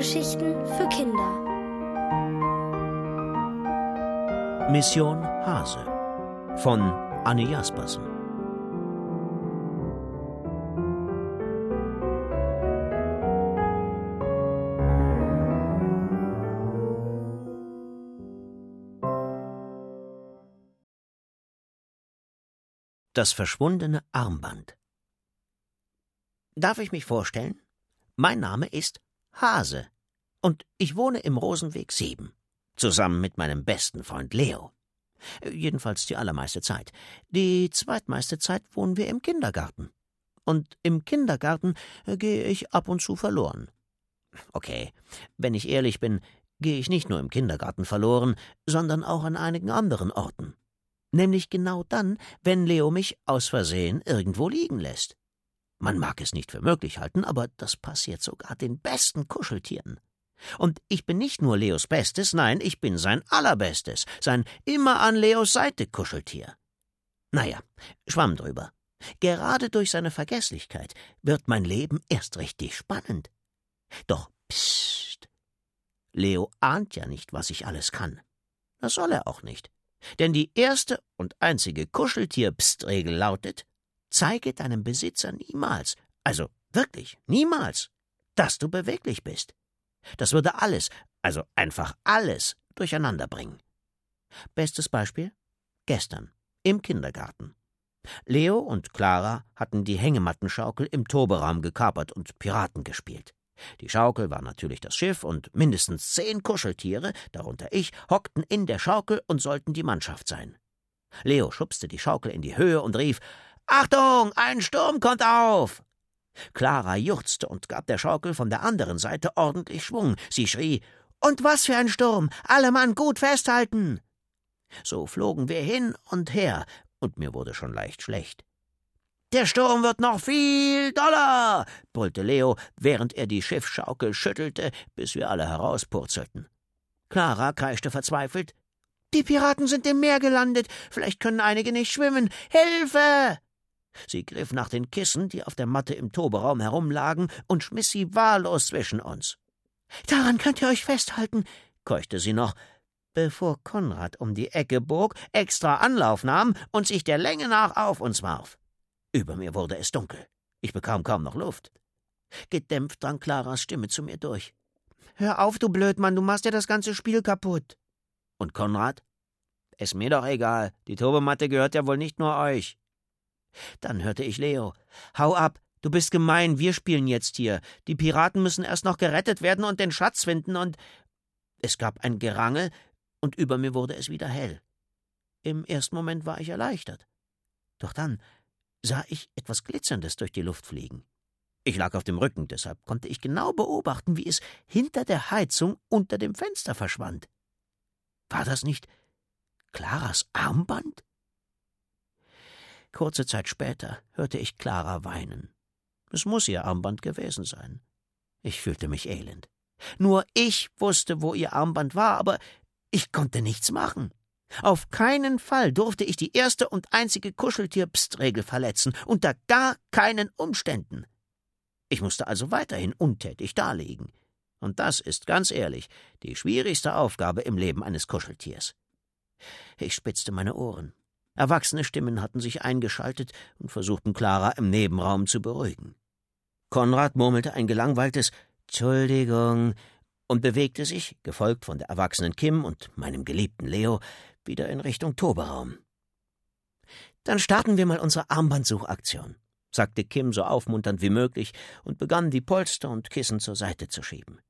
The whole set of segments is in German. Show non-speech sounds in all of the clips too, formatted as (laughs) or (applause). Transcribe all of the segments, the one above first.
Hörgeschichten für Kinder. Mission Hase von Anne Jaspersen. Das verschwundene Armband. Darf ich mich vorstellen? Mein Name ist Hase und ich wohne im Rosenweg 7, zusammen mit meinem besten Freund Leo. Jedenfalls die allermeiste Zeit. Die zweitmeiste Zeit wohnen wir im Kindergarten. Und im Kindergarten äh, gehe ich ab und zu verloren. Okay, wenn ich ehrlich bin, gehe ich nicht nur im Kindergarten verloren, sondern auch an einigen anderen Orten nämlich genau dann, wenn Leo mich aus Versehen irgendwo liegen lässt. Man mag es nicht für möglich halten, aber das passiert sogar den besten Kuscheltieren. Und ich bin nicht nur Leos Bestes, nein, ich bin sein allerbestes, sein immer an Leos Seite Kuscheltier. Naja, schwamm drüber. Gerade durch seine Vergesslichkeit wird mein Leben erst richtig spannend. Doch psst. Leo ahnt ja nicht, was ich alles kann. Das soll er auch nicht. Denn die erste und einzige Kuscheltier-Pst-Regel lautet: Zeige deinem Besitzer niemals, also wirklich niemals, dass du beweglich bist. Das würde alles, also einfach alles, durcheinander bringen. Bestes Beispiel: gestern im Kindergarten. Leo und Clara hatten die Hängemattenschaukel im Toberaum gekapert und Piraten gespielt. Die Schaukel war natürlich das Schiff, und mindestens zehn Kuscheltiere, darunter ich, hockten in der Schaukel und sollten die Mannschaft sein. Leo schubste die Schaukel in die Höhe und rief Achtung, ein Sturm kommt auf. Clara juchzte und gab der Schaukel von der anderen Seite ordentlich Schwung. Sie schrie Und was für ein Sturm. Alle Mann gut festhalten. So flogen wir hin und her, und mir wurde schon leicht schlecht. Der Sturm wird noch viel doller, brüllte Leo, während er die Schiffschaukel schüttelte, bis wir alle herauspurzelten. Clara kreischte verzweifelt. Die Piraten sind im Meer gelandet. Vielleicht können einige nicht schwimmen. Hilfe! Sie griff nach den Kissen, die auf der Matte im Toberaum herumlagen, und schmiss sie wahllos zwischen uns. Daran könnt ihr euch festhalten, keuchte sie noch, bevor Konrad um die Ecke bog, extra Anlauf nahm und sich der Länge nach auf uns warf. Über mir wurde es dunkel. Ich bekam kaum noch Luft. Gedämpft drang Claras Stimme zu mir durch. Hör auf, du Blödmann, du machst ja das ganze Spiel kaputt. Und Konrad? Ist mir doch egal. Die Tobematte gehört ja wohl nicht nur euch. Dann hörte ich Leo. Hau ab, du bist gemein, wir spielen jetzt hier. Die Piraten müssen erst noch gerettet werden und den Schatz finden und. Es gab ein Gerangel, und über mir wurde es wieder hell. Im ersten Moment war ich erleichtert. Doch dann sah ich etwas Glitzerndes durch die Luft fliegen. Ich lag auf dem Rücken, deshalb konnte ich genau beobachten, wie es hinter der Heizung unter dem Fenster verschwand. War das nicht Claras Armband? Kurze Zeit später hörte ich Clara weinen. Es muss ihr Armband gewesen sein. Ich fühlte mich elend. Nur ich wusste, wo ihr Armband war, aber ich konnte nichts machen. Auf keinen Fall durfte ich die erste und einzige Kuscheltier-Pst-Regel verletzen, unter gar keinen Umständen. Ich musste also weiterhin untätig daliegen. Und das ist ganz ehrlich die schwierigste Aufgabe im Leben eines Kuscheltiers. Ich spitzte meine Ohren. Erwachsene Stimmen hatten sich eingeschaltet und versuchten Clara im Nebenraum zu beruhigen. Konrad murmelte ein gelangweiltes Entschuldigung und bewegte sich, gefolgt von der erwachsenen Kim und meinem geliebten Leo, wieder in Richtung Toberaum. Dann starten wir mal unsere Armbandsuchaktion, sagte Kim so aufmunternd wie möglich und begann, die Polster und Kissen zur Seite zu schieben.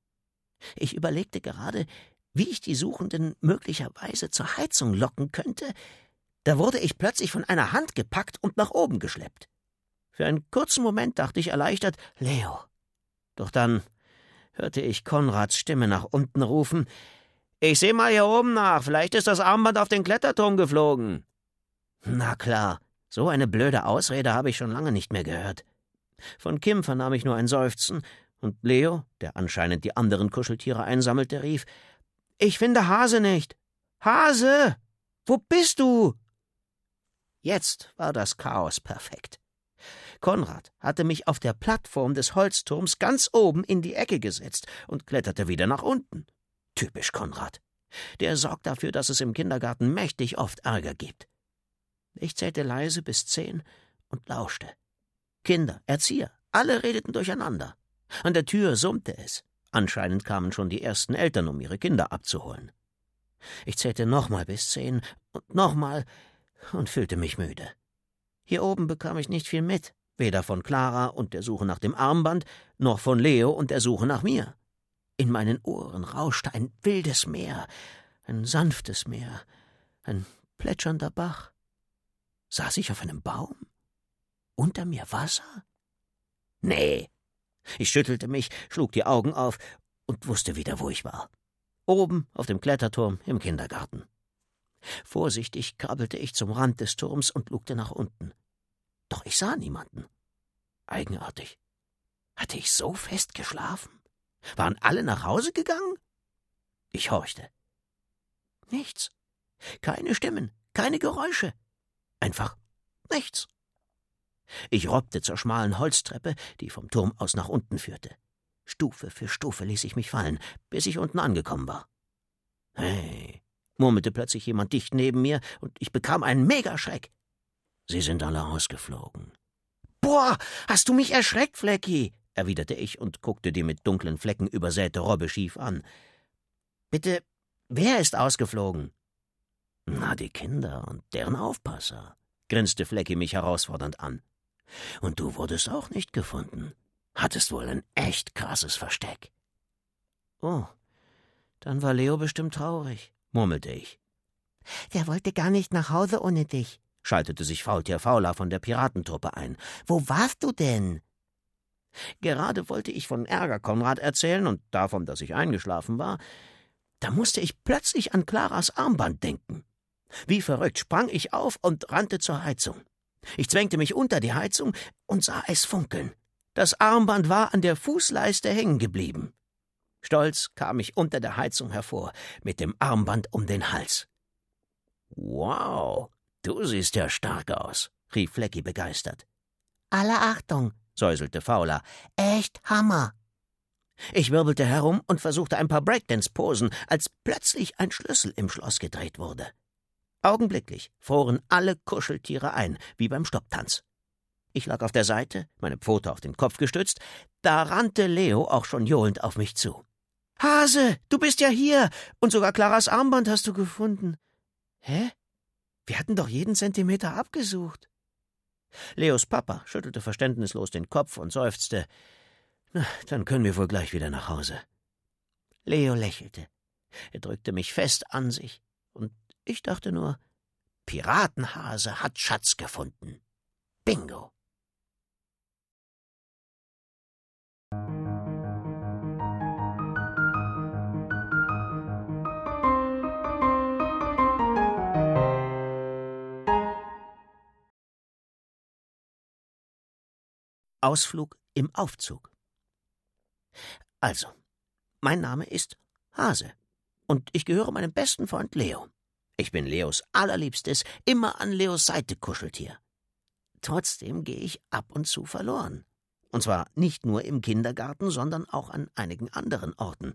Ich überlegte gerade, wie ich die Suchenden möglicherweise zur Heizung locken könnte, da wurde ich plötzlich von einer Hand gepackt und nach oben geschleppt. Für einen kurzen Moment dachte ich erleichtert Leo. Doch dann hörte ich Konrads Stimme nach unten rufen ich seh mal hier oben nach, vielleicht ist das Armband auf den Kletterturm geflogen. Na klar, so eine blöde Ausrede habe ich schon lange nicht mehr gehört. Von Kim vernahm ich nur ein Seufzen, und Leo, der anscheinend die anderen Kuscheltiere einsammelte, rief Ich finde Hase nicht. Hase. Wo bist du? Jetzt war das Chaos perfekt. Konrad hatte mich auf der Plattform des Holzturms ganz oben in die Ecke gesetzt und kletterte wieder nach unten. Typisch Konrad. Der sorgt dafür, dass es im Kindergarten mächtig oft Ärger gibt. Ich zählte leise bis zehn und lauschte. Kinder, Erzieher, alle redeten durcheinander. An der Tür summte es. Anscheinend kamen schon die ersten Eltern, um ihre Kinder abzuholen. Ich zählte nochmal bis zehn und nochmal und fühlte mich müde. Hier oben bekam ich nicht viel mit, weder von Clara und der Suche nach dem Armband, noch von Leo und der Suche nach mir. In meinen Ohren rauschte ein wildes Meer, ein sanftes Meer, ein plätschernder Bach. Saß ich auf einem Baum? Unter mir Wasser? Nee. Ich schüttelte mich, schlug die Augen auf und wusste wieder, wo ich war. Oben auf dem Kletterturm im Kindergarten. Vorsichtig krabbelte ich zum Rand des Turms und lugte nach unten. Doch ich sah niemanden. Eigenartig. Hatte ich so fest geschlafen? Waren alle nach Hause gegangen? Ich horchte. Nichts. Keine Stimmen, keine Geräusche. Einfach nichts. Ich robbte zur schmalen Holztreppe, die vom Turm aus nach unten führte. Stufe für Stufe ließ ich mich fallen, bis ich unten angekommen war. Hey, murmelte plötzlich jemand dicht neben mir, und ich bekam einen Megaschreck. Sie sind alle ausgeflogen. Boah, hast du mich erschreckt, Flecki, erwiderte ich und guckte die mit dunklen Flecken übersäte Robbe schief an. Bitte, wer ist ausgeflogen? Na, die Kinder und deren Aufpasser, grinste Flecki mich herausfordernd an. Und du wurdest auch nicht gefunden. Hattest wohl ein echt krasses Versteck. Oh, dann war Leo bestimmt traurig, murmelte ich. Der wollte gar nicht nach Hause ohne dich, schaltete sich Faultier Fauler von der Piratentruppe ein. Wo warst du denn? Gerade wollte ich von Ärger Konrad erzählen und davon, dass ich eingeschlafen war, da musste ich plötzlich an Klaras Armband denken. Wie verrückt sprang ich auf und rannte zur Heizung. Ich zwängte mich unter die Heizung und sah es funkeln. Das Armband war an der Fußleiste hängen geblieben. Stolz kam ich unter der Heizung hervor, mit dem Armband um den Hals. Wow, du siehst ja stark aus, rief Flecki begeistert. Alle Achtung, säuselte Fauler. Echt Hammer. Ich wirbelte herum und versuchte ein paar Breakdance-Posen, als plötzlich ein Schlüssel im Schloss gedreht wurde. Augenblicklich froren alle Kuscheltiere ein, wie beim Stopptanz. Ich lag auf der Seite, meine Pfote auf den Kopf gestützt, da rannte Leo auch schon johlend auf mich zu. Hase, du bist ja hier, und sogar Claras Armband hast du gefunden. Hä? Wir hatten doch jeden Zentimeter abgesucht. Leos Papa schüttelte verständnislos den Kopf und seufzte. Na, dann können wir wohl gleich wieder nach Hause. Leo lächelte. Er drückte mich fest an sich, und ich dachte nur, Piratenhase hat Schatz gefunden. Bingo. Ausflug im Aufzug. Also, mein Name ist Hase und ich gehöre meinem besten Freund Leo. Ich bin Leos allerliebstes, immer an Leos Seite Kuscheltier. Trotzdem gehe ich ab und zu verloren. Und zwar nicht nur im Kindergarten, sondern auch an einigen anderen Orten.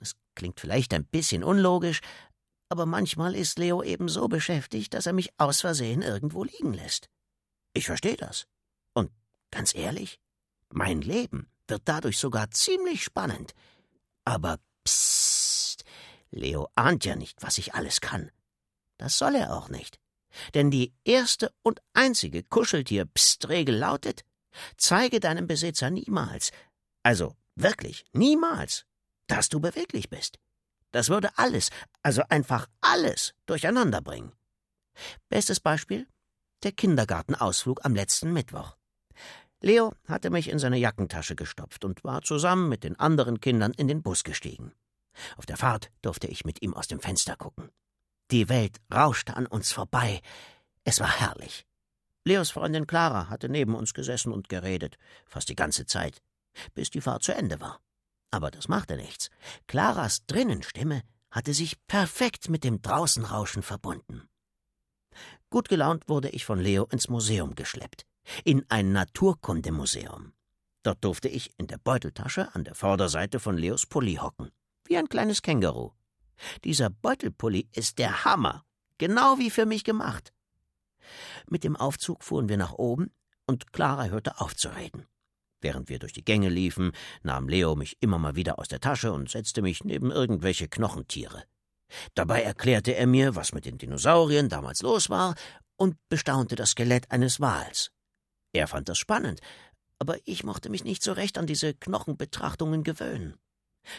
Es klingt vielleicht ein bisschen unlogisch, aber manchmal ist Leo eben so beschäftigt, dass er mich aus Versehen irgendwo liegen lässt. Ich verstehe das. Ganz ehrlich, mein Leben wird dadurch sogar ziemlich spannend. Aber psst, Leo ahnt ja nicht, was ich alles kann. Das soll er auch nicht. Denn die erste und einzige Kuscheltier-Psst-Regel lautet: Zeige deinem Besitzer niemals, also wirklich niemals, dass du beweglich bist. Das würde alles, also einfach alles, durcheinander bringen. Bestes Beispiel: der Kindergartenausflug am letzten Mittwoch. Leo hatte mich in seine Jackentasche gestopft und war zusammen mit den anderen Kindern in den Bus gestiegen. Auf der Fahrt durfte ich mit ihm aus dem Fenster gucken. Die Welt rauschte an uns vorbei. Es war herrlich. Leos Freundin Clara hatte neben uns gesessen und geredet, fast die ganze Zeit, bis die Fahrt zu Ende war. Aber das machte nichts. Claras Drinnenstimme hatte sich perfekt mit dem Draußenrauschen verbunden. Gut gelaunt wurde ich von Leo ins Museum geschleppt. In ein Naturkundemuseum. Dort durfte ich in der Beuteltasche an der Vorderseite von Leos Pulli hocken. Wie ein kleines Känguru. Dieser Beutelpulli ist der Hammer. Genau wie für mich gemacht. Mit dem Aufzug fuhren wir nach oben und Clara hörte auf zu reden. Während wir durch die Gänge liefen, nahm Leo mich immer mal wieder aus der Tasche und setzte mich neben irgendwelche Knochentiere. Dabei erklärte er mir, was mit den Dinosauriern damals los war und bestaunte das Skelett eines Wals. Er fand das spannend, aber ich mochte mich nicht so recht an diese Knochenbetrachtungen gewöhnen.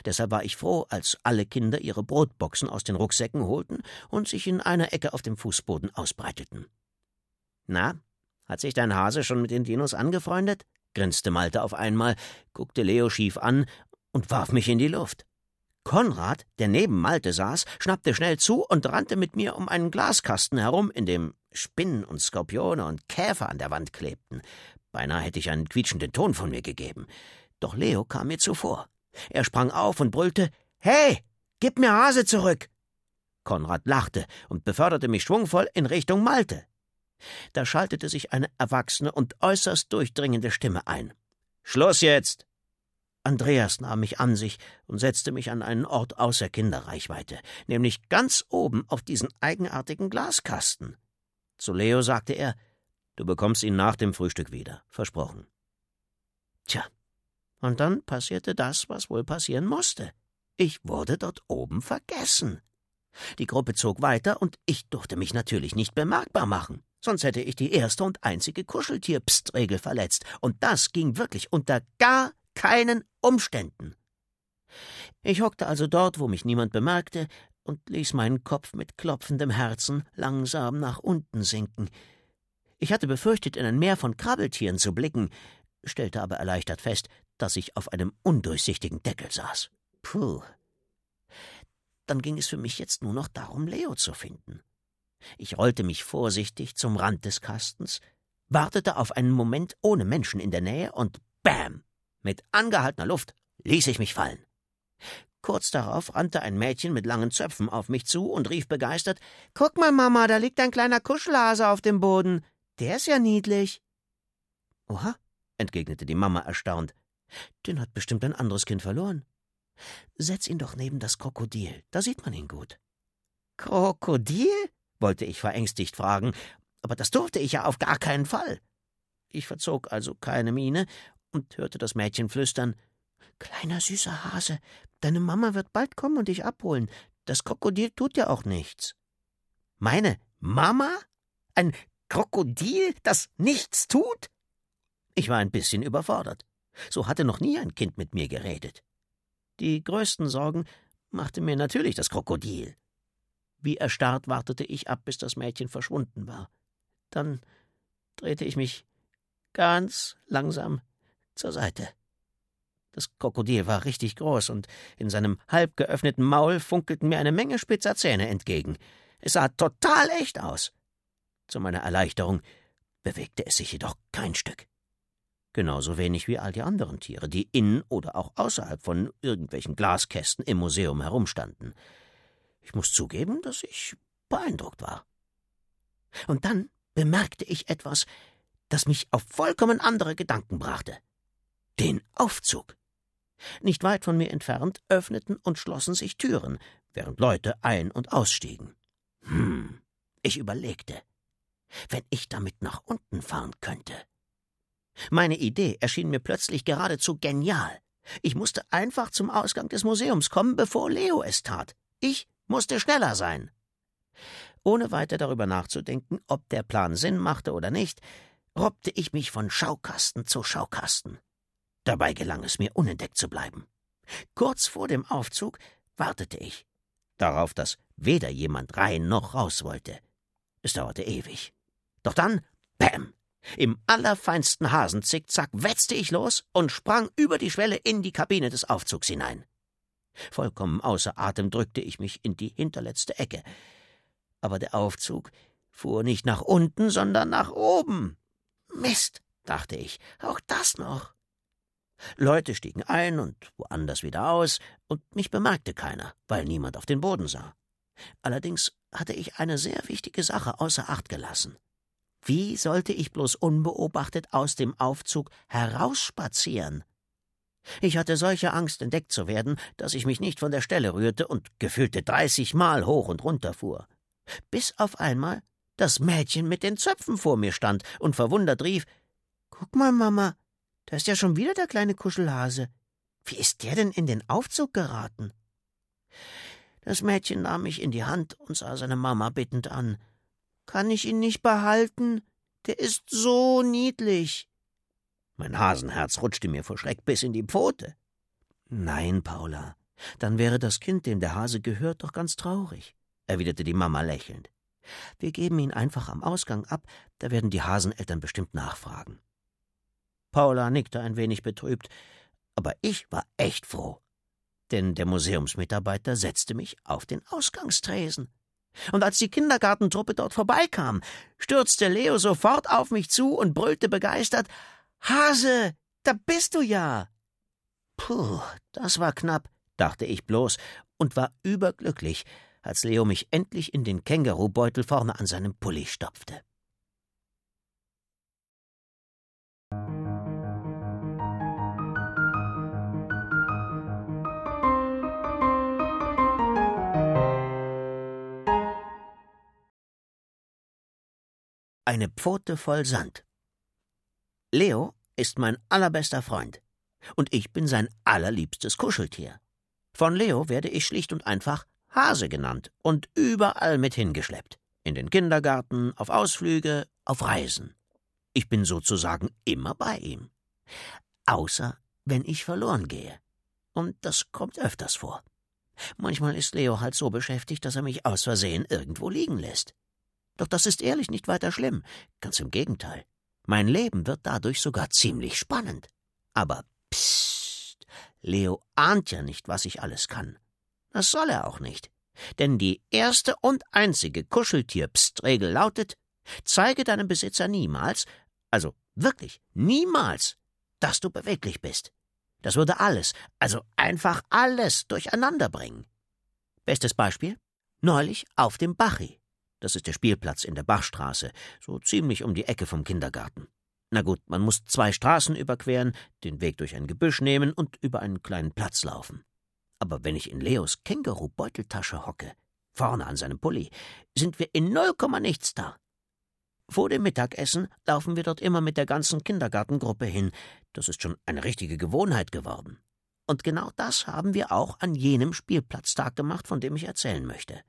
Deshalb war ich froh, als alle Kinder ihre Brotboxen aus den Rucksäcken holten und sich in einer Ecke auf dem Fußboden ausbreiteten. Na, hat sich dein Hase schon mit den Dinos angefreundet? grinste Malte auf einmal, guckte Leo schief an und warf mich in die Luft. Konrad, der neben Malte saß, schnappte schnell zu und rannte mit mir um einen Glaskasten herum, in dem Spinnen und Skorpione und Käfer an der Wand klebten. Beinahe hätte ich einen quietschenden Ton von mir gegeben. Doch Leo kam mir zuvor. Er sprang auf und brüllte Hey, gib mir Hase zurück. Konrad lachte und beförderte mich schwungvoll in Richtung Malte. Da schaltete sich eine erwachsene und äußerst durchdringende Stimme ein. Schluss jetzt! Andreas nahm mich an sich und setzte mich an einen Ort außer Kinderreichweite, nämlich ganz oben auf diesen eigenartigen Glaskasten. Zu Leo sagte er, du bekommst ihn nach dem Frühstück wieder, versprochen. Tja, und dann passierte das, was wohl passieren musste. Ich wurde dort oben vergessen. Die Gruppe zog weiter und ich durfte mich natürlich nicht bemerkbar machen, sonst hätte ich die erste und einzige Kuscheltier-Pst-Regel verletzt, und das ging wirklich unter gar keinen Umständen. Ich hockte also dort, wo mich niemand bemerkte, und ließ meinen Kopf mit klopfendem Herzen langsam nach unten sinken. Ich hatte befürchtet, in ein Meer von Krabbeltieren zu blicken, stellte aber erleichtert fest, dass ich auf einem undurchsichtigen Deckel saß. Puh. Dann ging es für mich jetzt nur noch darum, Leo zu finden. Ich rollte mich vorsichtig zum Rand des Kastens, wartete auf einen Moment ohne Menschen in der Nähe und bam! Mit angehaltener Luft ließ ich mich fallen. Kurz darauf rannte ein Mädchen mit langen Zöpfen auf mich zu und rief begeistert Guck mal, Mama, da liegt ein kleiner Kuschelhase auf dem Boden. Der ist ja niedlich. Oha, entgegnete die Mama erstaunt. Den hat bestimmt ein anderes Kind verloren. Setz ihn doch neben das Krokodil, da sieht man ihn gut. Krokodil? wollte ich verängstigt fragen, aber das durfte ich ja auf gar keinen Fall. Ich verzog also keine Miene und hörte das Mädchen flüstern Kleiner süßer Hase, deine Mama wird bald kommen und dich abholen. Das Krokodil tut dir auch nichts. Meine Mama? Ein Krokodil, das nichts tut? Ich war ein bisschen überfordert. So hatte noch nie ein Kind mit mir geredet. Die größten Sorgen machte mir natürlich das Krokodil. Wie erstarrt wartete ich ab, bis das Mädchen verschwunden war. Dann drehte ich mich ganz langsam zur Seite. Das Krokodil war richtig groß, und in seinem halb geöffneten Maul funkelten mir eine Menge spitzer Zähne entgegen. Es sah total echt aus. Zu meiner Erleichterung bewegte es sich jedoch kein Stück. Genauso wenig wie all die anderen Tiere, die in oder auch außerhalb von irgendwelchen Glaskästen im Museum herumstanden. Ich muss zugeben, dass ich beeindruckt war. Und dann bemerkte ich etwas, das mich auf vollkommen andere Gedanken brachte den Aufzug. Nicht weit von mir entfernt öffneten und schlossen sich Türen, während Leute ein- und ausstiegen. Hm, ich überlegte, wenn ich damit nach unten fahren könnte. Meine Idee erschien mir plötzlich geradezu genial. Ich musste einfach zum Ausgang des Museums kommen, bevor Leo es tat. Ich musste schneller sein. Ohne weiter darüber nachzudenken, ob der Plan Sinn machte oder nicht, robbte ich mich von Schaukasten zu Schaukasten. Dabei gelang es mir, unentdeckt zu bleiben. Kurz vor dem Aufzug wartete ich darauf, dass weder jemand rein noch raus wollte. Es dauerte ewig. Doch dann, bäm! Im allerfeinsten Hasenzickzack wetzte ich los und sprang über die Schwelle in die Kabine des Aufzugs hinein. Vollkommen außer Atem drückte ich mich in die hinterletzte Ecke. Aber der Aufzug fuhr nicht nach unten, sondern nach oben. Mist, dachte ich, auch das noch. Leute stiegen ein und woanders wieder aus, und mich bemerkte keiner, weil niemand auf den Boden sah. Allerdings hatte ich eine sehr wichtige Sache außer Acht gelassen. Wie sollte ich bloß unbeobachtet aus dem Aufzug herausspazieren? Ich hatte solche Angst, entdeckt zu werden, dass ich mich nicht von der Stelle rührte und gefühlte dreißigmal hoch und runter fuhr. Bis auf einmal das Mädchen mit den Zöpfen vor mir stand und verwundert rief: Guck mal, Mama, da ist ja schon wieder der kleine Kuschelhase. Wie ist der denn in den Aufzug geraten? Das Mädchen nahm mich in die Hand und sah seine Mama bittend an. Kann ich ihn nicht behalten? Der ist so niedlich. Mein Hasenherz rutschte mir vor Schreck bis in die Pfote. Nein, Paula, dann wäre das Kind, dem der Hase gehört, doch ganz traurig, erwiderte die Mama lächelnd. Wir geben ihn einfach am Ausgang ab, da werden die Haseneltern bestimmt nachfragen. Paula nickte ein wenig betrübt, aber ich war echt froh. Denn der Museumsmitarbeiter setzte mich auf den Ausgangstresen. Und als die Kindergartentruppe dort vorbeikam, stürzte Leo sofort auf mich zu und brüllte begeistert Hase, da bist du ja. Puh, das war knapp, dachte ich bloß und war überglücklich, als Leo mich endlich in den Kängurubeutel vorne an seinem Pulli stopfte. Eine Pfote voll Sand. Leo ist mein allerbester Freund. Und ich bin sein allerliebstes Kuscheltier. Von Leo werde ich schlicht und einfach Hase genannt und überall mit hingeschleppt. In den Kindergarten, auf Ausflüge, auf Reisen. Ich bin sozusagen immer bei ihm. Außer wenn ich verloren gehe. Und das kommt öfters vor. Manchmal ist Leo halt so beschäftigt, dass er mich aus Versehen irgendwo liegen lässt. Doch das ist ehrlich nicht weiter schlimm. Ganz im Gegenteil. Mein Leben wird dadurch sogar ziemlich spannend. Aber psst, Leo ahnt ja nicht, was ich alles kann. Das soll er auch nicht. Denn die erste und einzige Kuscheltier-Pst-Regel lautet, zeige deinem Besitzer niemals, also wirklich niemals, dass du beweglich bist. Das würde alles, also einfach alles durcheinander bringen. Bestes Beispiel? Neulich auf dem Bachi. Das ist der Spielplatz in der Bachstraße, so ziemlich um die Ecke vom Kindergarten. Na gut, man muss zwei Straßen überqueren, den Weg durch ein Gebüsch nehmen und über einen kleinen Platz laufen. Aber wenn ich in Leos Känguru-Beuteltasche hocke, vorne an seinem Pulli, sind wir in null Komma nichts da. Vor dem Mittagessen laufen wir dort immer mit der ganzen Kindergartengruppe hin. Das ist schon eine richtige Gewohnheit geworden. Und genau das haben wir auch an jenem Spielplatztag gemacht, von dem ich erzählen möchte.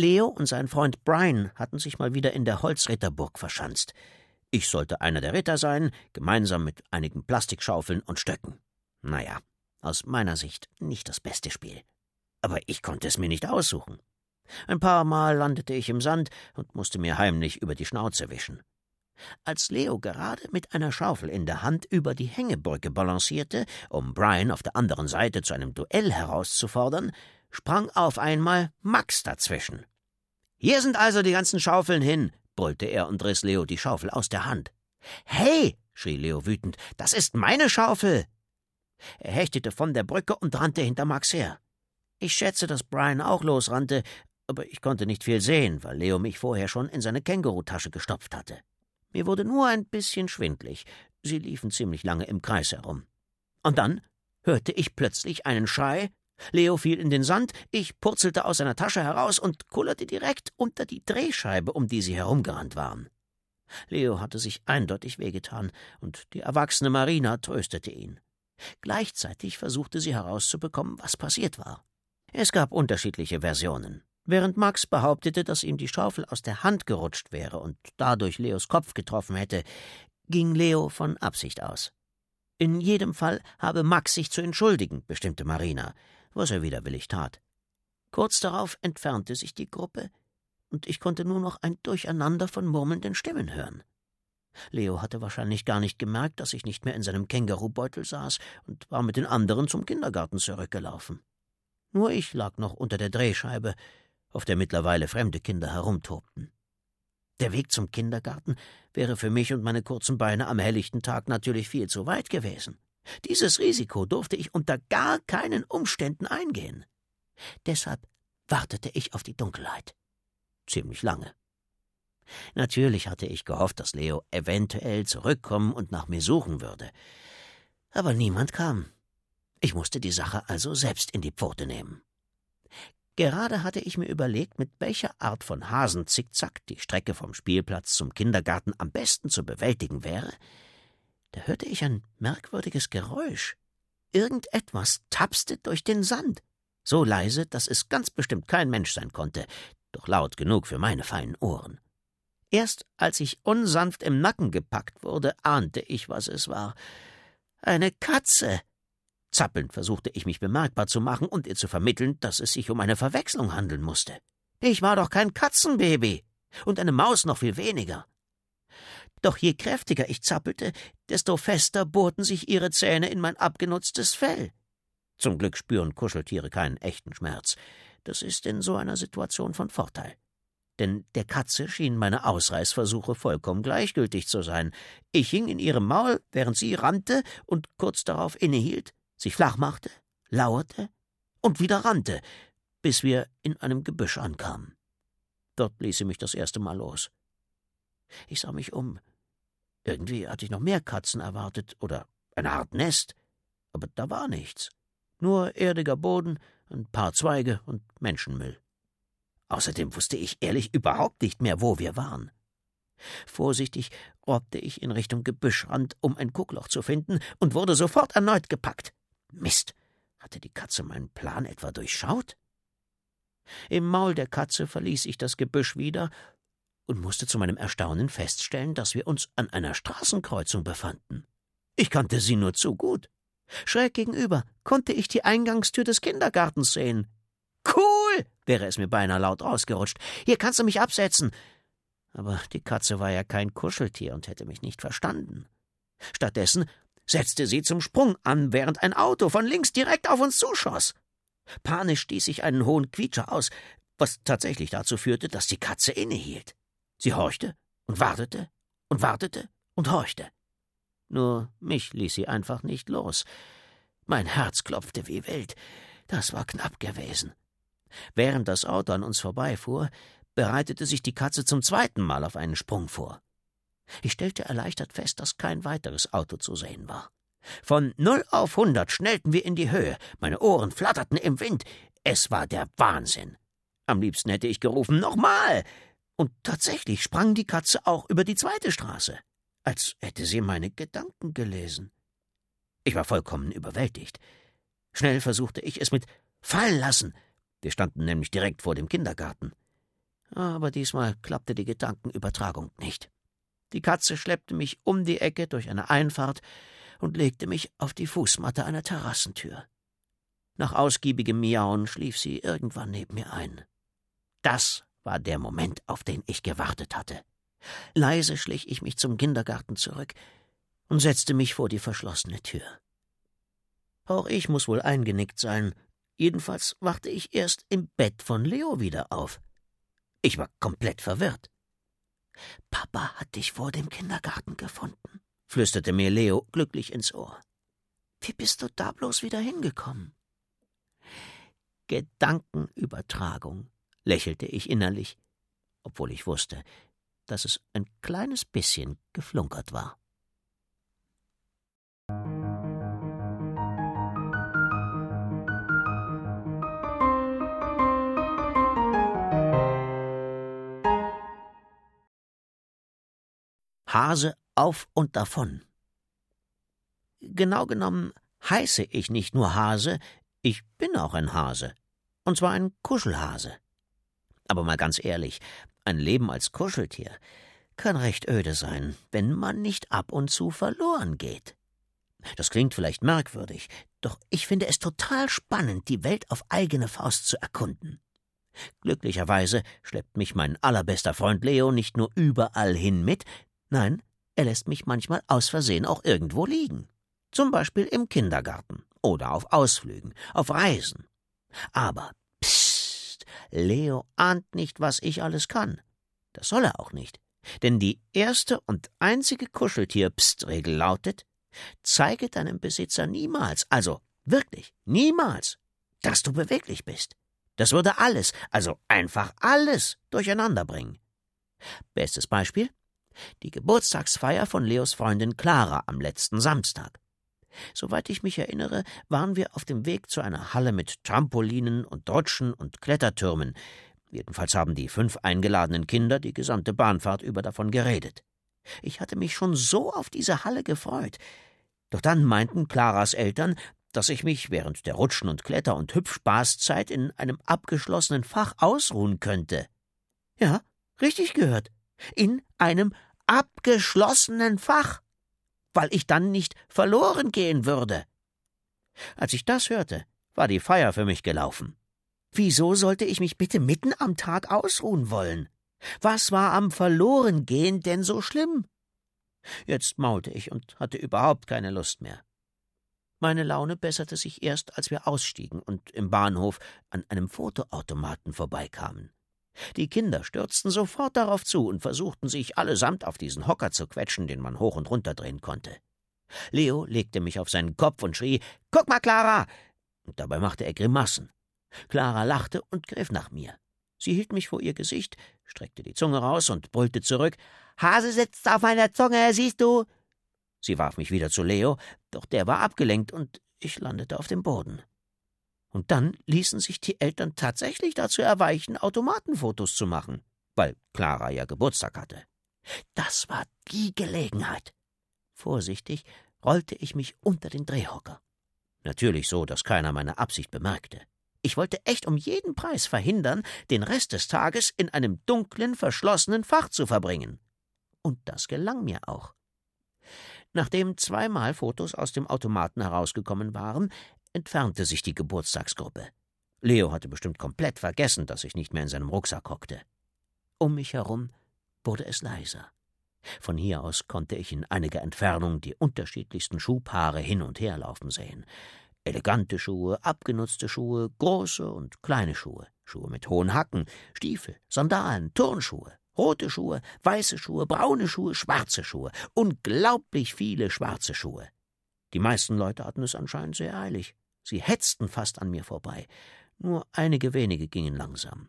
Leo und sein Freund Brian hatten sich mal wieder in der Holzritterburg verschanzt. Ich sollte einer der Ritter sein, gemeinsam mit einigen Plastikschaufeln und Stöcken. Naja, aus meiner Sicht nicht das beste Spiel. Aber ich konnte es mir nicht aussuchen. Ein paar Mal landete ich im Sand und musste mir heimlich über die Schnauze wischen. Als Leo gerade mit einer Schaufel in der Hand über die Hängebrücke balancierte, um Brian auf der anderen Seite zu einem Duell herauszufordern, sprang auf einmal Max dazwischen. Hier sind also die ganzen Schaufeln hin, brüllte er und riss Leo die Schaufel aus der Hand. Hey, schrie Leo wütend, das ist meine Schaufel! Er hechtete von der Brücke und rannte hinter Max her. Ich schätze, dass Brian auch losrannte, aber ich konnte nicht viel sehen, weil Leo mich vorher schon in seine Kängurutasche gestopft hatte. Mir wurde nur ein bisschen schwindlig. Sie liefen ziemlich lange im Kreis herum. Und dann hörte ich plötzlich einen Schrei Leo fiel in den Sand, ich purzelte aus seiner Tasche heraus und kullerte direkt unter die Drehscheibe, um die sie herumgerannt waren. Leo hatte sich eindeutig wehgetan, und die erwachsene Marina tröstete ihn. Gleichzeitig versuchte sie herauszubekommen, was passiert war. Es gab unterschiedliche Versionen. Während Max behauptete, dass ihm die Schaufel aus der Hand gerutscht wäre und dadurch Leos Kopf getroffen hätte, ging Leo von Absicht aus. In jedem Fall habe Max sich zu entschuldigen, bestimmte Marina was er widerwillig tat. Kurz darauf entfernte sich die Gruppe, und ich konnte nur noch ein Durcheinander von murmelnden Stimmen hören. Leo hatte wahrscheinlich gar nicht gemerkt, dass ich nicht mehr in seinem Kängurubeutel saß und war mit den anderen zum Kindergarten zurückgelaufen. Nur ich lag noch unter der Drehscheibe, auf der mittlerweile fremde Kinder herumtobten. Der Weg zum Kindergarten wäre für mich und meine kurzen Beine am helllichten Tag natürlich viel zu weit gewesen. Dieses Risiko durfte ich unter gar keinen Umständen eingehen. Deshalb wartete ich auf die Dunkelheit. Ziemlich lange. Natürlich hatte ich gehofft, dass Leo eventuell zurückkommen und nach mir suchen würde. Aber niemand kam. Ich musste die Sache also selbst in die Pfote nehmen. Gerade hatte ich mir überlegt, mit welcher Art von Hasenzickzack die Strecke vom Spielplatz zum Kindergarten am besten zu bewältigen wäre, da hörte ich ein merkwürdiges Geräusch. Irgendetwas tapste durch den Sand, so leise, dass es ganz bestimmt kein Mensch sein konnte, doch laut genug für meine feinen Ohren. Erst als ich unsanft im Nacken gepackt wurde, ahnte ich, was es war. Eine Katze. Zappelnd versuchte ich mich bemerkbar zu machen und ihr zu vermitteln, dass es sich um eine Verwechslung handeln musste. Ich war doch kein Katzenbaby und eine Maus noch viel weniger. Doch je kräftiger ich zappelte, desto fester bohrten sich ihre Zähne in mein abgenutztes Fell. Zum Glück spüren Kuscheltiere keinen echten Schmerz. Das ist in so einer Situation von Vorteil. Denn der Katze schienen meine Ausreißversuche vollkommen gleichgültig zu sein. Ich hing in ihrem Maul, während sie rannte und kurz darauf innehielt, sich flach machte, lauerte und wieder rannte, bis wir in einem Gebüsch ankamen. Dort ließ sie mich das erste Mal los. Ich sah mich um. Irgendwie hatte ich noch mehr Katzen erwartet oder eine Art Nest, aber da war nichts. Nur erdiger Boden, ein paar Zweige und Menschenmüll. Außerdem wusste ich ehrlich überhaupt nicht mehr, wo wir waren. Vorsichtig robbte ich in Richtung Gebüschrand, um ein Guckloch zu finden, und wurde sofort erneut gepackt. Mist, hatte die Katze meinen Plan etwa durchschaut? Im Maul der Katze verließ ich das Gebüsch wieder und musste zu meinem Erstaunen feststellen, dass wir uns an einer Straßenkreuzung befanden. Ich kannte sie nur zu gut. Schräg gegenüber konnte ich die Eingangstür des Kindergartens sehen. Cool, wäre es mir beinahe laut rausgerutscht. Hier kannst du mich absetzen. Aber die Katze war ja kein Kuscheltier und hätte mich nicht verstanden. Stattdessen setzte sie zum Sprung an, während ein Auto von links direkt auf uns zuschoss. Panisch stieß ich einen hohen Quietscher aus, was tatsächlich dazu führte, dass die Katze innehielt. Sie horchte und wartete und wartete und horchte. Nur mich ließ sie einfach nicht los. Mein Herz klopfte wie wild. Das war knapp gewesen. Während das Auto an uns vorbeifuhr, bereitete sich die Katze zum zweiten Mal auf einen Sprung vor. Ich stellte erleichtert fest, dass kein weiteres Auto zu sehen war. Von null auf hundert schnellten wir in die Höhe, meine Ohren flatterten im Wind. Es war der Wahnsinn. Am liebsten hätte ich gerufen Nochmal. Und tatsächlich sprang die Katze auch über die zweite Straße als hätte sie meine Gedanken gelesen. Ich war vollkommen überwältigt. Schnell versuchte ich es mit Fallen lassen. Wir standen nämlich direkt vor dem Kindergarten. Aber diesmal klappte die Gedankenübertragung nicht. Die Katze schleppte mich um die Ecke durch eine Einfahrt und legte mich auf die Fußmatte einer Terrassentür. Nach ausgiebigem Miauen schlief sie irgendwann neben mir ein. Das war der Moment, auf den ich gewartet hatte. Leise schlich ich mich zum Kindergarten zurück und setzte mich vor die verschlossene Tür. Auch ich muss wohl eingenickt sein. Jedenfalls wachte ich erst im Bett von Leo wieder auf. Ich war komplett verwirrt. Papa hat dich vor dem Kindergarten gefunden, flüsterte mir Leo glücklich ins Ohr. Wie bist du da bloß wieder hingekommen? Gedankenübertragung, lächelte ich innerlich, obwohl ich wusste, dass es ein kleines bisschen geflunkert war. Hase auf und davon. Genau genommen heiße ich nicht nur Hase, ich bin auch ein Hase. Und zwar ein Kuschelhase. Aber mal ganz ehrlich, ein Leben als Kuscheltier kann recht öde sein, wenn man nicht ab und zu verloren geht. Das klingt vielleicht merkwürdig, doch ich finde es total spannend, die Welt auf eigene Faust zu erkunden. Glücklicherweise schleppt mich mein allerbester Freund Leo nicht nur überall hin mit, nein, er lässt mich manchmal aus Versehen auch irgendwo liegen. Zum Beispiel im Kindergarten oder auf Ausflügen, auf Reisen. Aber Leo ahnt nicht, was ich alles kann. Das soll er auch nicht. Denn die erste und einzige Kuscheltier-Pst-Regel lautet, zeige deinem Besitzer niemals, also wirklich niemals, dass du beweglich bist. Das würde alles, also einfach alles durcheinander bringen. Bestes Beispiel die Geburtstagsfeier von Leos Freundin Clara am letzten Samstag. Soweit ich mich erinnere, waren wir auf dem Weg zu einer Halle mit Trampolinen und Rutschen und Klettertürmen. Jedenfalls haben die fünf eingeladenen Kinder die gesamte Bahnfahrt über davon geredet. Ich hatte mich schon so auf diese Halle gefreut. Doch dann meinten Claras Eltern, dass ich mich während der Rutschen- und Kletter- und Hüpfspaßzeit in einem abgeschlossenen Fach ausruhen könnte. Ja, richtig gehört. In einem abgeschlossenen Fach weil ich dann nicht verloren gehen würde. Als ich das hörte, war die Feier für mich gelaufen. Wieso sollte ich mich bitte mitten am Tag ausruhen wollen? Was war am Verlorengehen denn so schlimm? Jetzt maulte ich und hatte überhaupt keine Lust mehr. Meine Laune besserte sich erst, als wir ausstiegen und im Bahnhof an einem Fotoautomaten vorbeikamen. Die Kinder stürzten sofort darauf zu und versuchten sich allesamt auf diesen Hocker zu quetschen, den man hoch und runter drehen konnte. Leo legte mich auf seinen Kopf und schrie Guck mal, Clara. Und dabei machte er Grimassen. Clara lachte und griff nach mir. Sie hielt mich vor ihr Gesicht, streckte die Zunge raus und brüllte zurück Hase sitzt auf meiner Zunge, siehst du. Sie warf mich wieder zu Leo, doch der war abgelenkt und ich landete auf dem Boden. Und dann ließen sich die Eltern tatsächlich dazu erweichen, Automatenfotos zu machen, weil Clara ja Geburtstag hatte. Das war die Gelegenheit. Vorsichtig rollte ich mich unter den Drehhocker. Natürlich so, dass keiner meine Absicht bemerkte. Ich wollte echt um jeden Preis verhindern, den Rest des Tages in einem dunklen, verschlossenen Fach zu verbringen. Und das gelang mir auch. Nachdem zweimal Fotos aus dem Automaten herausgekommen waren, entfernte sich die Geburtstagsgruppe. Leo hatte bestimmt komplett vergessen, dass ich nicht mehr in seinem Rucksack hockte. Um mich herum wurde es leiser. Von hier aus konnte ich in einiger Entfernung die unterschiedlichsten Schuhpaare hin und her laufen sehen. Elegante Schuhe, abgenutzte Schuhe, große und kleine Schuhe, Schuhe mit hohen Hacken, Stiefel, Sandalen, Turnschuhe, rote Schuhe, weiße Schuhe, braune Schuhe, schwarze Schuhe, unglaublich viele schwarze Schuhe. Die meisten Leute hatten es anscheinend sehr eilig. Sie hetzten fast an mir vorbei. Nur einige wenige gingen langsam.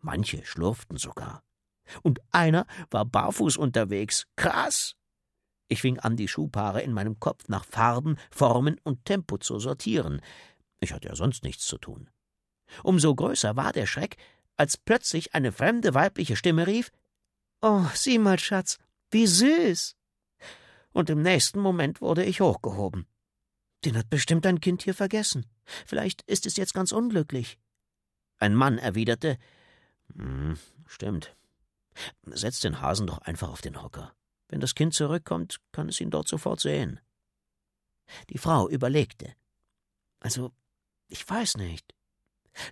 Manche schlurften sogar. Und einer war barfuß unterwegs. Krass! Ich fing an, die Schuhpaare in meinem Kopf nach Farben, Formen und Tempo zu sortieren. Ich hatte ja sonst nichts zu tun. Umso größer war der Schreck, als plötzlich eine fremde weibliche Stimme rief Oh, sieh mal, Schatz, wie süß und im nächsten Moment wurde ich hochgehoben. Den hat bestimmt ein Kind hier vergessen. Vielleicht ist es jetzt ganz unglücklich. Ein Mann erwiderte hm, Stimmt. Setz den Hasen doch einfach auf den Hocker. Wenn das Kind zurückkommt, kann es ihn dort sofort sehen. Die Frau überlegte. Also, ich weiß nicht.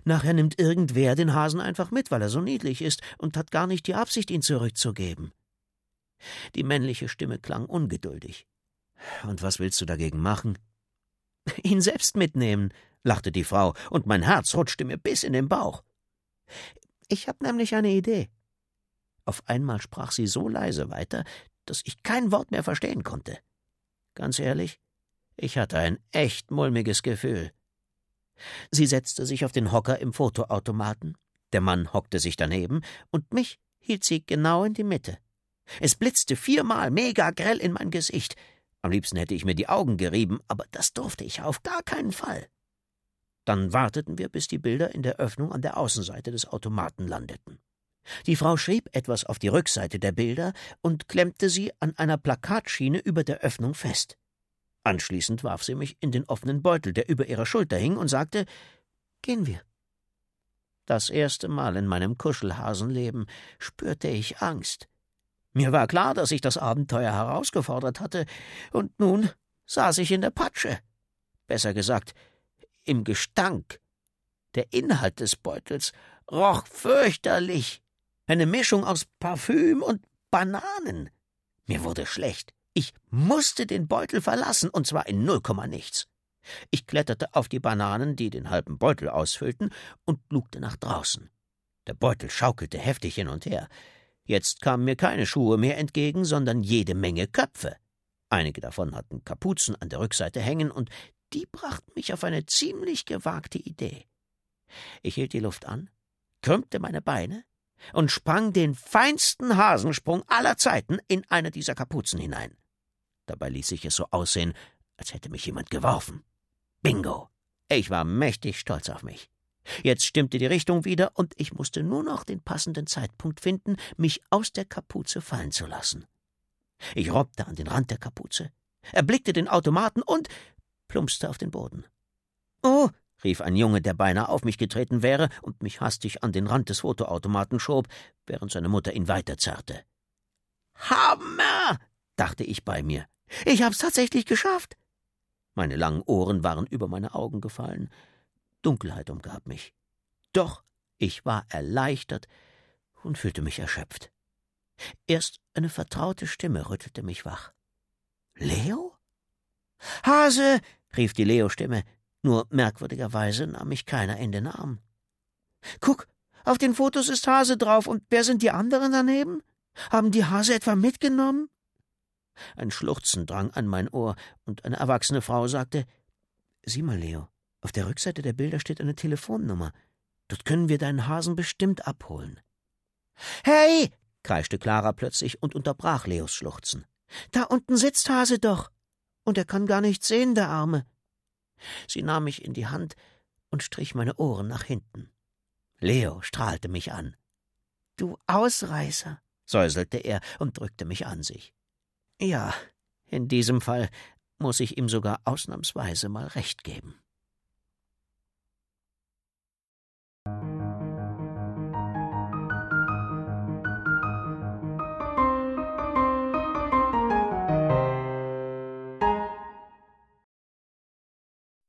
Nachher nimmt irgendwer den Hasen einfach mit, weil er so niedlich ist und hat gar nicht die Absicht, ihn zurückzugeben. Die männliche Stimme klang ungeduldig. Und was willst du dagegen machen? (laughs) Ihn selbst mitnehmen, lachte die Frau, und mein Herz rutschte mir bis in den Bauch. Ich hab nämlich eine Idee. Auf einmal sprach sie so leise weiter, dass ich kein Wort mehr verstehen konnte. Ganz ehrlich, ich hatte ein echt mulmiges Gefühl. Sie setzte sich auf den Hocker im Fotoautomaten, der Mann hockte sich daneben, und mich hielt sie genau in die Mitte. Es blitzte viermal mega grell in mein Gesicht. Am liebsten hätte ich mir die Augen gerieben, aber das durfte ich auf gar keinen Fall. Dann warteten wir, bis die Bilder in der Öffnung an der Außenseite des Automaten landeten. Die Frau schrieb etwas auf die Rückseite der Bilder und klemmte sie an einer Plakatschiene über der Öffnung fest. Anschließend warf sie mich in den offenen Beutel, der über ihrer Schulter hing, und sagte Gehen wir. Das erste Mal in meinem Kuschelhasenleben spürte ich Angst. Mir war klar, dass ich das Abenteuer herausgefordert hatte, und nun saß ich in der Patsche. Besser gesagt, im Gestank. Der Inhalt des Beutels roch fürchterlich. Eine Mischung aus Parfüm und Bananen. Mir wurde schlecht. Ich musste den Beutel verlassen, und zwar in null Komma nichts. Ich kletterte auf die Bananen, die den halben Beutel ausfüllten, und lugte nach draußen. Der Beutel schaukelte heftig hin und her. Jetzt kamen mir keine Schuhe mehr entgegen, sondern jede Menge Köpfe. Einige davon hatten Kapuzen an der Rückseite hängen, und die brachten mich auf eine ziemlich gewagte Idee. Ich hielt die Luft an, krümmte meine Beine, und sprang den feinsten Hasensprung aller Zeiten in eine dieser Kapuzen hinein. Dabei ließ ich es so aussehen, als hätte mich jemand geworfen. Bingo! Ich war mächtig stolz auf mich. Jetzt stimmte die Richtung wieder, und ich musste nur noch den passenden Zeitpunkt finden, mich aus der Kapuze fallen zu lassen. Ich robbte an den Rand der Kapuze, erblickte den Automaten und plumpste auf den Boden. Oh, rief ein Junge, der beinahe auf mich getreten wäre und mich hastig an den Rand des Fotoautomaten schob, während seine Mutter ihn weiterzerrte. Hammer! dachte ich bei mir. Ich hab's tatsächlich geschafft. Meine langen Ohren waren über meine Augen gefallen. Dunkelheit umgab mich. Doch ich war erleichtert und fühlte mich erschöpft. Erst eine vertraute Stimme rüttelte mich wach. Leo? Hase! rief die Leo-Stimme, nur merkwürdigerweise nahm mich keiner in den Arm. Guck, auf den Fotos ist Hase drauf, und wer sind die anderen daneben? Haben die Hase etwa mitgenommen? Ein Schluchzen drang an mein Ohr, und eine erwachsene Frau sagte Sieh mal, Leo, auf der Rückseite der Bilder steht eine Telefonnummer. Dort können wir deinen Hasen bestimmt abholen. Hey! kreischte Clara plötzlich und unterbrach Leos Schluchzen. Da unten sitzt Hase doch. Und er kann gar nichts sehen, der Arme. Sie nahm mich in die Hand und strich meine Ohren nach hinten. Leo strahlte mich an. Du Ausreißer, säuselte er und drückte mich an sich. Ja, in diesem Fall muss ich ihm sogar ausnahmsweise mal recht geben.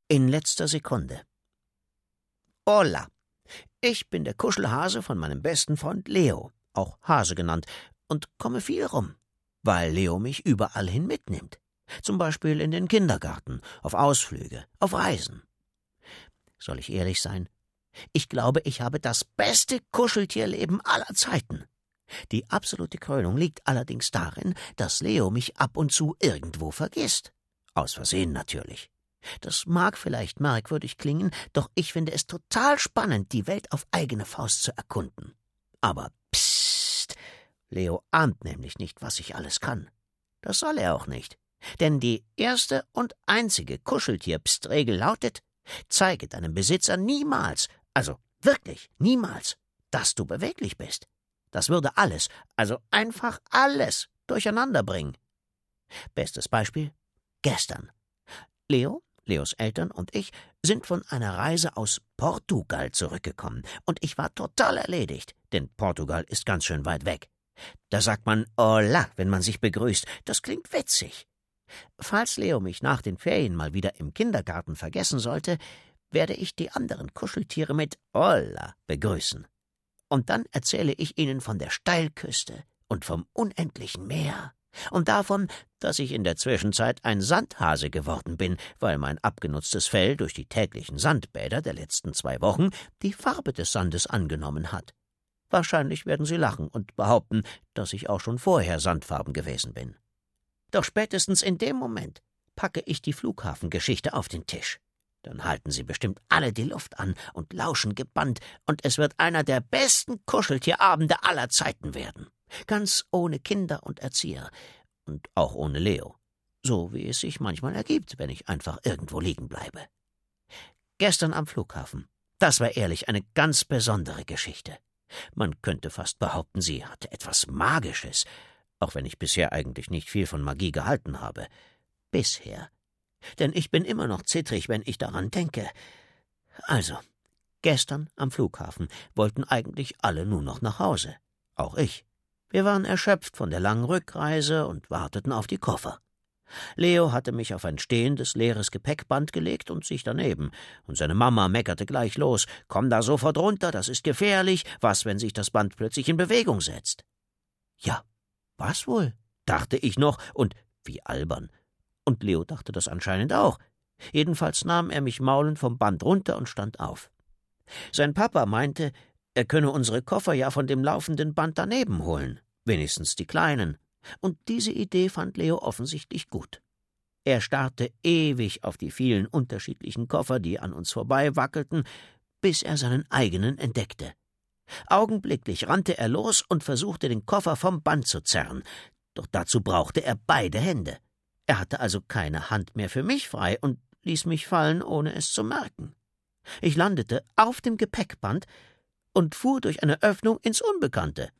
In letzter Sekunde. Hola. Ich bin der Kuschelhase von meinem besten Freund Leo, auch Hase genannt, und komme viel rum weil Leo mich überall hin mitnimmt. Zum Beispiel in den Kindergarten, auf Ausflüge, auf Reisen. Soll ich ehrlich sein? Ich glaube, ich habe das beste Kuscheltierleben aller Zeiten. Die absolute Krönung liegt allerdings darin, dass Leo mich ab und zu irgendwo vergisst. Aus Versehen natürlich. Das mag vielleicht merkwürdig klingen, doch ich finde es total spannend, die Welt auf eigene Faust zu erkunden. Aber Leo ahnt nämlich nicht, was ich alles kann. Das soll er auch nicht. Denn die erste und einzige Kuscheltier-Pst-Regel lautet, zeige deinem Besitzer niemals, also wirklich niemals, dass du beweglich bist. Das würde alles, also einfach alles, durcheinander bringen. Bestes Beispiel gestern. Leo, Leos Eltern und ich sind von einer Reise aus Portugal zurückgekommen, und ich war total erledigt, denn Portugal ist ganz schön weit weg. Da sagt man Hola, wenn man sich begrüßt. Das klingt witzig. Falls Leo mich nach den Ferien mal wieder im Kindergarten vergessen sollte, werde ich die anderen Kuscheltiere mit Hola begrüßen. Und dann erzähle ich ihnen von der Steilküste und vom unendlichen Meer und davon, dass ich in der Zwischenzeit ein Sandhase geworden bin, weil mein abgenutztes Fell durch die täglichen Sandbäder der letzten zwei Wochen die Farbe des Sandes angenommen hat. Wahrscheinlich werden sie lachen und behaupten, dass ich auch schon vorher sandfarben gewesen bin. Doch spätestens in dem Moment packe ich die Flughafengeschichte auf den Tisch. Dann halten sie bestimmt alle die Luft an und lauschen gebannt, und es wird einer der besten Kuscheltierabende aller Zeiten werden. Ganz ohne Kinder und Erzieher. Und auch ohne Leo. So wie es sich manchmal ergibt, wenn ich einfach irgendwo liegen bleibe. Gestern am Flughafen. Das war ehrlich eine ganz besondere Geschichte. Man könnte fast behaupten, sie hatte etwas Magisches, auch wenn ich bisher eigentlich nicht viel von Magie gehalten habe. Bisher. Denn ich bin immer noch zittrig, wenn ich daran denke. Also, gestern am Flughafen wollten eigentlich alle nur noch nach Hause. Auch ich. Wir waren erschöpft von der langen Rückreise und warteten auf die Koffer. Leo hatte mich auf ein stehendes, leeres Gepäckband gelegt und sich daneben, und seine Mama meckerte gleich los Komm da sofort runter, das ist gefährlich, was, wenn sich das Band plötzlich in Bewegung setzt? Ja, was wohl? dachte ich noch, und wie albern. Und Leo dachte das anscheinend auch. Jedenfalls nahm er mich maulend vom Band runter und stand auf. Sein Papa meinte, er könne unsere Koffer ja von dem laufenden Band daneben holen, wenigstens die kleinen und diese Idee fand Leo offensichtlich gut. Er starrte ewig auf die vielen unterschiedlichen Koffer, die an uns vorbei wackelten, bis er seinen eigenen entdeckte. Augenblicklich rannte er los und versuchte, den Koffer vom Band zu zerren. Doch dazu brauchte er beide Hände. Er hatte also keine Hand mehr für mich frei und ließ mich fallen, ohne es zu merken. Ich landete auf dem Gepäckband und fuhr durch eine Öffnung ins Unbekannte.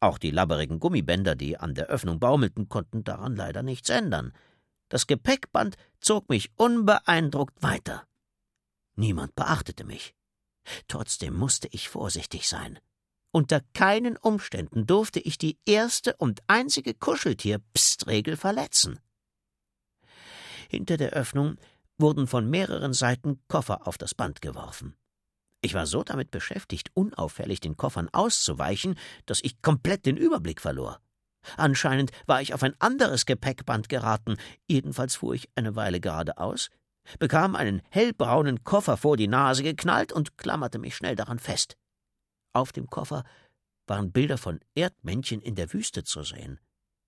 Auch die labberigen Gummibänder, die an der Öffnung baumelten, konnten daran leider nichts ändern. Das Gepäckband zog mich unbeeindruckt weiter. Niemand beachtete mich. Trotzdem musste ich vorsichtig sein. Unter keinen Umständen durfte ich die erste und einzige Kuscheltier-Pst-Regel verletzen. Hinter der Öffnung wurden von mehreren Seiten Koffer auf das Band geworfen. Ich war so damit beschäftigt, unauffällig den Koffern auszuweichen, dass ich komplett den Überblick verlor. Anscheinend war ich auf ein anderes Gepäckband geraten, jedenfalls fuhr ich eine Weile geradeaus, bekam einen hellbraunen Koffer vor die Nase geknallt und klammerte mich schnell daran fest. Auf dem Koffer waren Bilder von Erdmännchen in der Wüste zu sehen.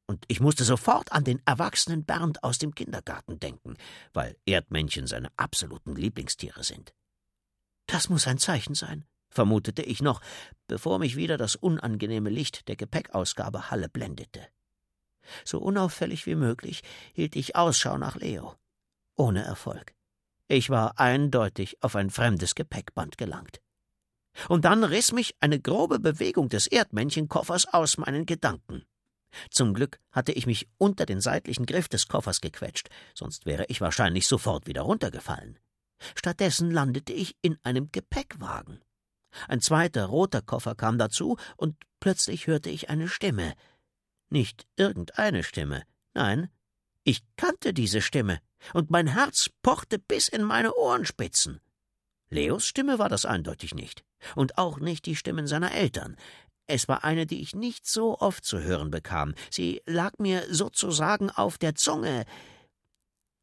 Und ich musste sofort an den erwachsenen Bernd aus dem Kindergarten denken, weil Erdmännchen seine absoluten Lieblingstiere sind. Das muss ein Zeichen sein, vermutete ich noch, bevor mich wieder das unangenehme Licht der Gepäckausgabe Halle blendete. So unauffällig wie möglich hielt ich Ausschau nach Leo ohne Erfolg. Ich war eindeutig auf ein fremdes Gepäckband gelangt. Und dann riss mich eine grobe Bewegung des Erdmännchenkoffers aus meinen Gedanken. Zum Glück hatte ich mich unter den seitlichen Griff des Koffers gequetscht, sonst wäre ich wahrscheinlich sofort wieder runtergefallen. Stattdessen landete ich in einem Gepäckwagen. Ein zweiter roter Koffer kam dazu, und plötzlich hörte ich eine Stimme. Nicht irgendeine Stimme, nein, ich kannte diese Stimme und mein Herz pochte bis in meine Ohrenspitzen. Leos Stimme war das eindeutig nicht, und auch nicht die Stimmen seiner Eltern. Es war eine, die ich nicht so oft zu hören bekam. Sie lag mir sozusagen auf der Zunge.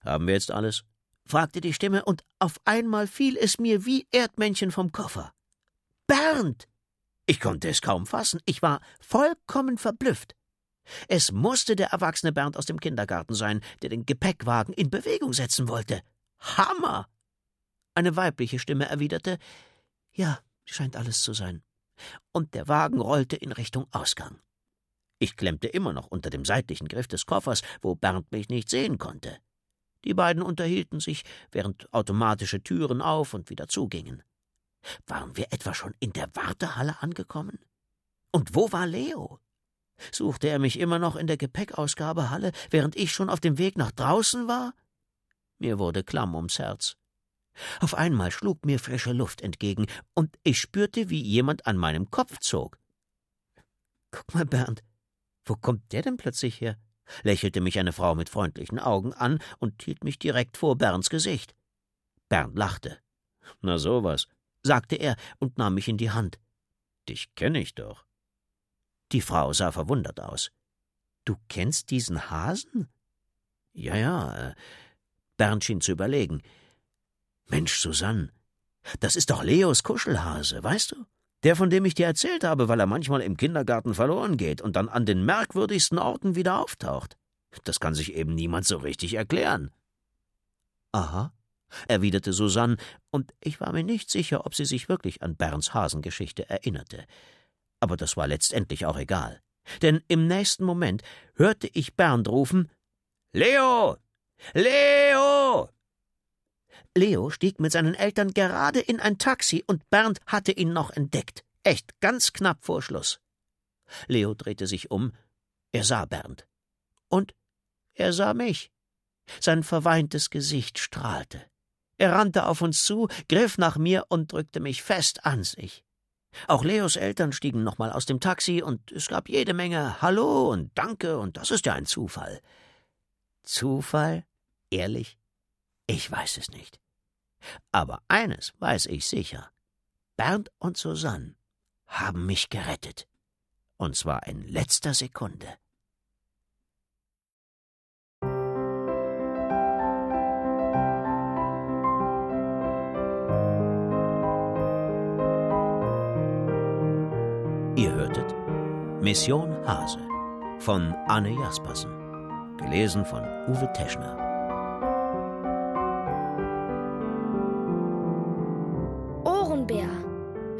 Haben wir jetzt alles? Fragte die Stimme, und auf einmal fiel es mir wie Erdmännchen vom Koffer. Bernd! Ich konnte es kaum fassen, ich war vollkommen verblüfft. Es musste der erwachsene Bernd aus dem Kindergarten sein, der den Gepäckwagen in Bewegung setzen wollte. Hammer! Eine weibliche Stimme erwiderte Ja, scheint alles zu sein. Und der Wagen rollte in Richtung Ausgang. Ich klemmte immer noch unter dem seitlichen Griff des Koffers, wo Bernd mich nicht sehen konnte. Die beiden unterhielten sich, während automatische Türen auf und wieder zugingen. Waren wir etwa schon in der Wartehalle angekommen? Und wo war Leo? Suchte er mich immer noch in der Gepäckausgabehalle, während ich schon auf dem Weg nach draußen war? Mir wurde klamm ums Herz. Auf einmal schlug mir frische Luft entgegen, und ich spürte, wie jemand an meinem Kopf zog. Guck mal, Bernd, wo kommt der denn plötzlich her? Lächelte mich eine Frau mit freundlichen Augen an und hielt mich direkt vor Bernds Gesicht. Bernd lachte. Na sowas, sagte er und nahm mich in die Hand. Dich kenne ich doch. Die Frau sah verwundert aus. Du kennst diesen Hasen? Ja, ja. Äh, Bernd schien zu überlegen. Mensch, Susanne, das ist doch Leos Kuschelhase, weißt du? Der, von dem ich dir erzählt habe, weil er manchmal im Kindergarten verloren geht und dann an den merkwürdigsten Orten wieder auftaucht. Das kann sich eben niemand so richtig erklären. Aha, erwiderte Susanne, und ich war mir nicht sicher, ob sie sich wirklich an Bernds Hasengeschichte erinnerte aber das war letztendlich auch egal. Denn im nächsten Moment hörte ich Bernd rufen Leo. Leo. Leo stieg mit seinen Eltern gerade in ein Taxi und Bernd hatte ihn noch entdeckt. Echt ganz knapp vor Schluss. Leo drehte sich um. Er sah Bernd. Und er sah mich. Sein verweintes Gesicht strahlte. Er rannte auf uns zu, griff nach mir und drückte mich fest an sich. Auch Leos Eltern stiegen nochmal aus dem Taxi und es gab jede Menge Hallo und Danke und das ist ja ein Zufall. Zufall? Ehrlich? Ich weiß es nicht. Aber eines weiß ich sicher. Bernd und Susanne haben mich gerettet. Und zwar in letzter Sekunde. Ihr hörtet Mission Hase von Anne Jaspersen. Gelesen von Uwe Teschner.